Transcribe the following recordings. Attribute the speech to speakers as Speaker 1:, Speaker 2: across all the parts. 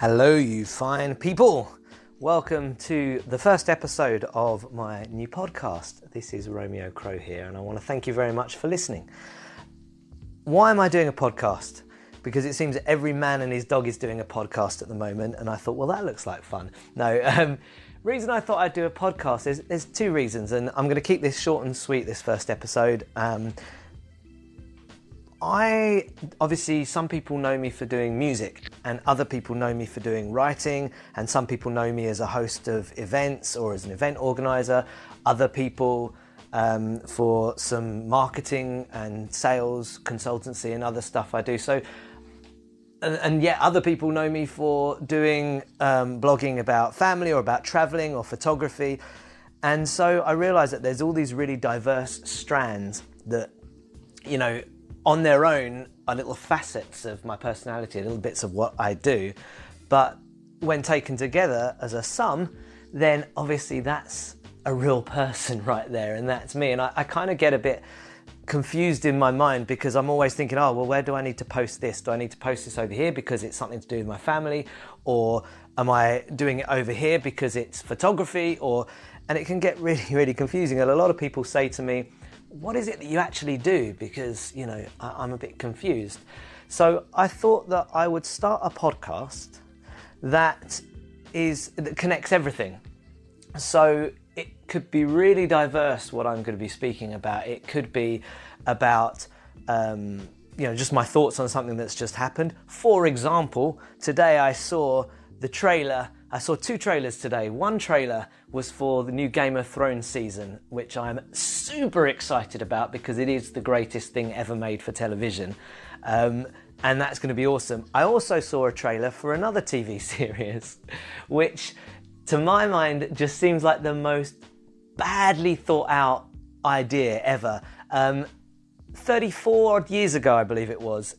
Speaker 1: Hello, you fine people. Welcome to the first episode of my new podcast. This is Romeo Crow here, and I want to thank you very much for listening. Why am I doing a podcast? Because it seems every man and his dog is doing a podcast at the moment, and I thought, well, that looks like fun. No, um, reason I thought I'd do a podcast is there's two reasons, and I'm going to keep this short and sweet. This first episode. Um, I obviously some people know me for doing music and other people know me for doing writing and some people know me as a host of events or as an event organizer. Other people um, for some marketing and sales consultancy and other stuff I do. So and, and yet other people know me for doing um, blogging about family or about traveling or photography. And so I realized that there's all these really diverse strands that you know on their own are little facets of my personality, little bits of what I do. But when taken together as a sum, then obviously that's a real person right there, and that's me. And I, I kind of get a bit confused in my mind because I'm always thinking, oh, well, where do I need to post this? Do I need to post this over here because it's something to do with my family? Or am I doing it over here because it's photography? Or, and it can get really, really confusing. And a lot of people say to me, what is it that you actually do? Because, you know, I, am a bit confused. So I thought that I would start a podcast that is that connects everything. So it could be really diverse what I'm going to be speaking about. It could be about um, you know just my thoughts on something that's just happened. For example, today I saw the trailer I saw two trailers today. One trailer was for the new Game of Thrones season, which I'm super excited about because it is the greatest thing ever made for television. Um, and that's going to be awesome. I also saw a trailer for another TV series, which to my mind just seems like the most badly thought out idea ever. Um, 34 odd years ago, I believe it was,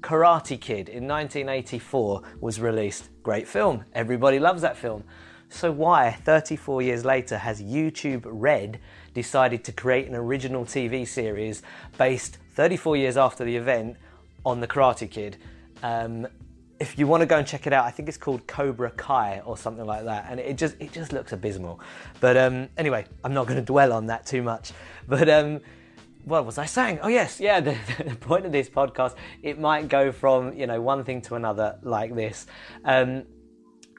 Speaker 1: Karate Kid in 1984 was released. Great film. Everybody loves that film. So, why, 34 years later, has YouTube Red decided to create an original TV series based 34 years after the event on the Karate Kid? Um, if you want to go and check it out, I think it's called Cobra Kai or something like that, and it just it just looks abysmal. But um, anyway, I'm not going to dwell on that too much. But um, what was I saying? Oh yes, yeah. The, the, point of this podcast, it might go from you know one thing to another like this, um,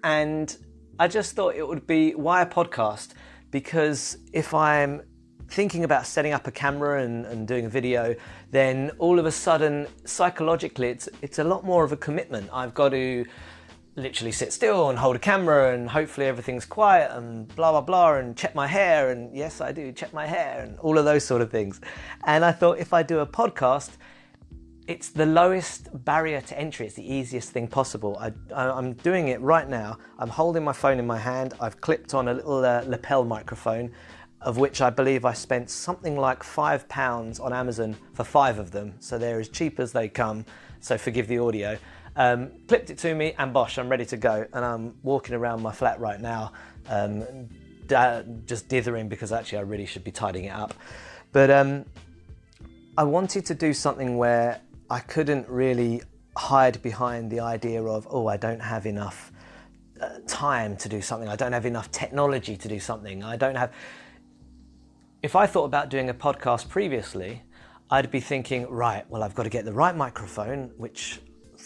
Speaker 1: and I just thought it would be why a podcast because if I'm thinking about setting up a camera and, and doing a video, then all of a sudden psychologically it's it's a lot more of a commitment. I've got to literally sit still and hold a camera and hopefully everything's quiet and blah blah blah and check my hair and yes I do check my hair and all of those sort of things. And I thought if I do a podcast, it's the lowest barrier to entry. It's the easiest thing possible. I, am doing it right now. I'm holding my phone in my hand. I've clipped on a little uh, lapel microphone, of which I believe I spent something like five pounds on Amazon for five of them. So they're as cheap as they come. So forgive the audio. Um, clipped it to me, and bosh, I'm ready to go. And I'm walking around my flat right now, um, just dithering because actually I really should be tidying it up. But um, I wanted to do something where I couldn't really hide behind the idea of, oh, I don't have enough uh, time to do something, I don't have enough technology to do something, I don't have. If I thought about doing a podcast previously, I'd be thinking, right, well, I've got to get the right microphone, which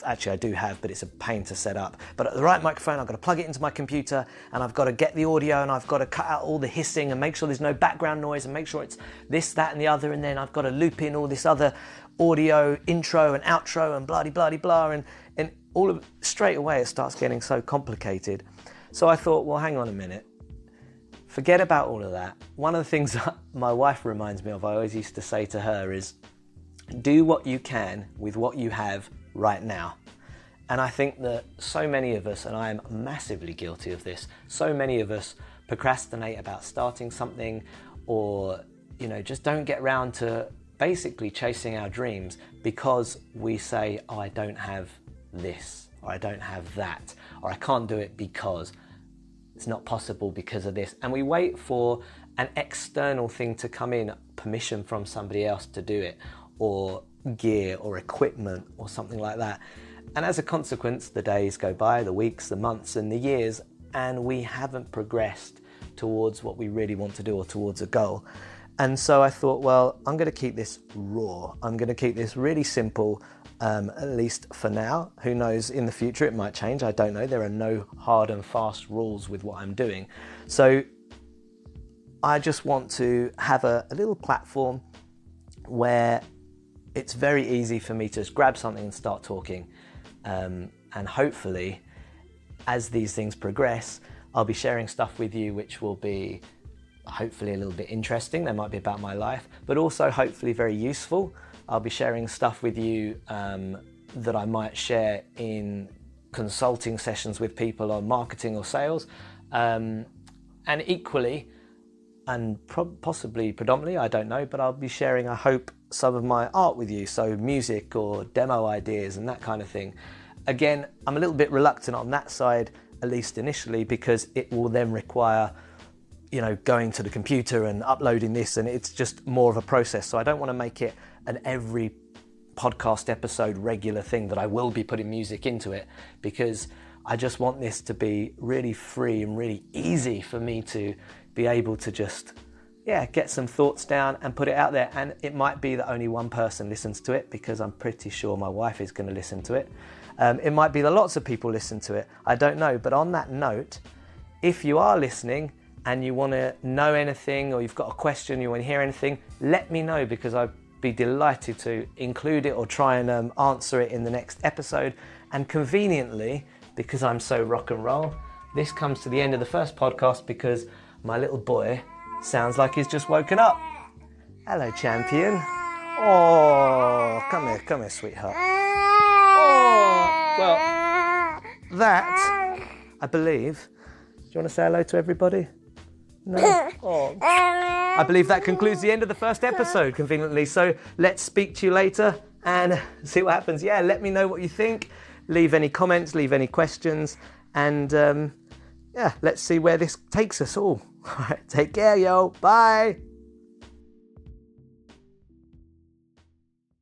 Speaker 1: actually I do have, but it's a pain to set up. But at the right microphone, I've got to plug it into my computer and I've got to get the audio and I've got to cut out all the hissing and make sure there's no background noise and make sure it's this, that, and the other. And then I've got to loop in all this other audio intro and outro and bloody bloody blah and and all of straight away it starts getting so complicated. So I thought, well, hang on a minute. Forget about all of that. One of the things that my wife reminds me of, I always used to say to her is, do what you can with what you have right now. And I think that so many of us, and I am massively guilty of this, so many of us procrastinate about starting something or, you know, just don't get around to basically chasing our dreams because we say, oh, I don't have this, or I don't have that, or I can't do it because it's not possible because of this. And we wait for an external thing to come in, permission from somebody else to do it, or gear or equipment or something like that. and as a consequence, the days go by, the weeks, the months, and the years, and we haven't progressed towards what we really want to do or towards a goal. And so I thought, well, I'm going to keep this raw. I'm going to keep this really simple, um, at least for now. Who knows, in the future it might change. I don't know. There are no hard and fast rules with what I'm doing. So I just want to have a, a little platform where it's very easy for me to just grab something and start talking. Um, and hopefully, as these things progress, I'll be sharing stuff with you which will be hopefully a little bit interesting. They might be about my life, but also hopefully very useful. I'll be sharing stuff with you um, that I might share in consulting sessions with people on marketing or sales. Um, and equally, and pro- possibly predominantly, I don't know, but I'll be sharing, I hope, some of my art with you. So, music or demo ideas and that kind of thing. Again, I'm a little bit reluctant on that side, at least initially, because it will then require you know, going to the computer and uploading this, and it's just more of a process. So I don't want to make it an every podcast episode regular thing that I will be putting music into it because I just want this to be really free and really easy for me to be able to just yeah get some thoughts down and put it out there. And it might be that only one person listens to it because i'm pretty sure my wife is going to listen to it. Um, it might be that lots of people listen to it. I don't know. But on that note if you are listening and you want to know anything or you've got a question, you want to hear anything, let me know because I'd be delighted to include it or try and um, answer it in the next episode. And conveniently, because I'm so rock and roll, this comes to the end of the first podcast because my little boy sounds like he's just woken up. Hello, champion. Oh, come here, come here, sweetheart. Oh, well, that, I believe. Do you want to say hello to everybody? No. Oh. I believe that concludes the end of the first episode, conveniently. So let's speak to you later and see what happens. Yeah, let me know what you think. Leave any comments, leave any questions, and um, yeah, let's see where this takes us all. All right, take care, yo. Bye.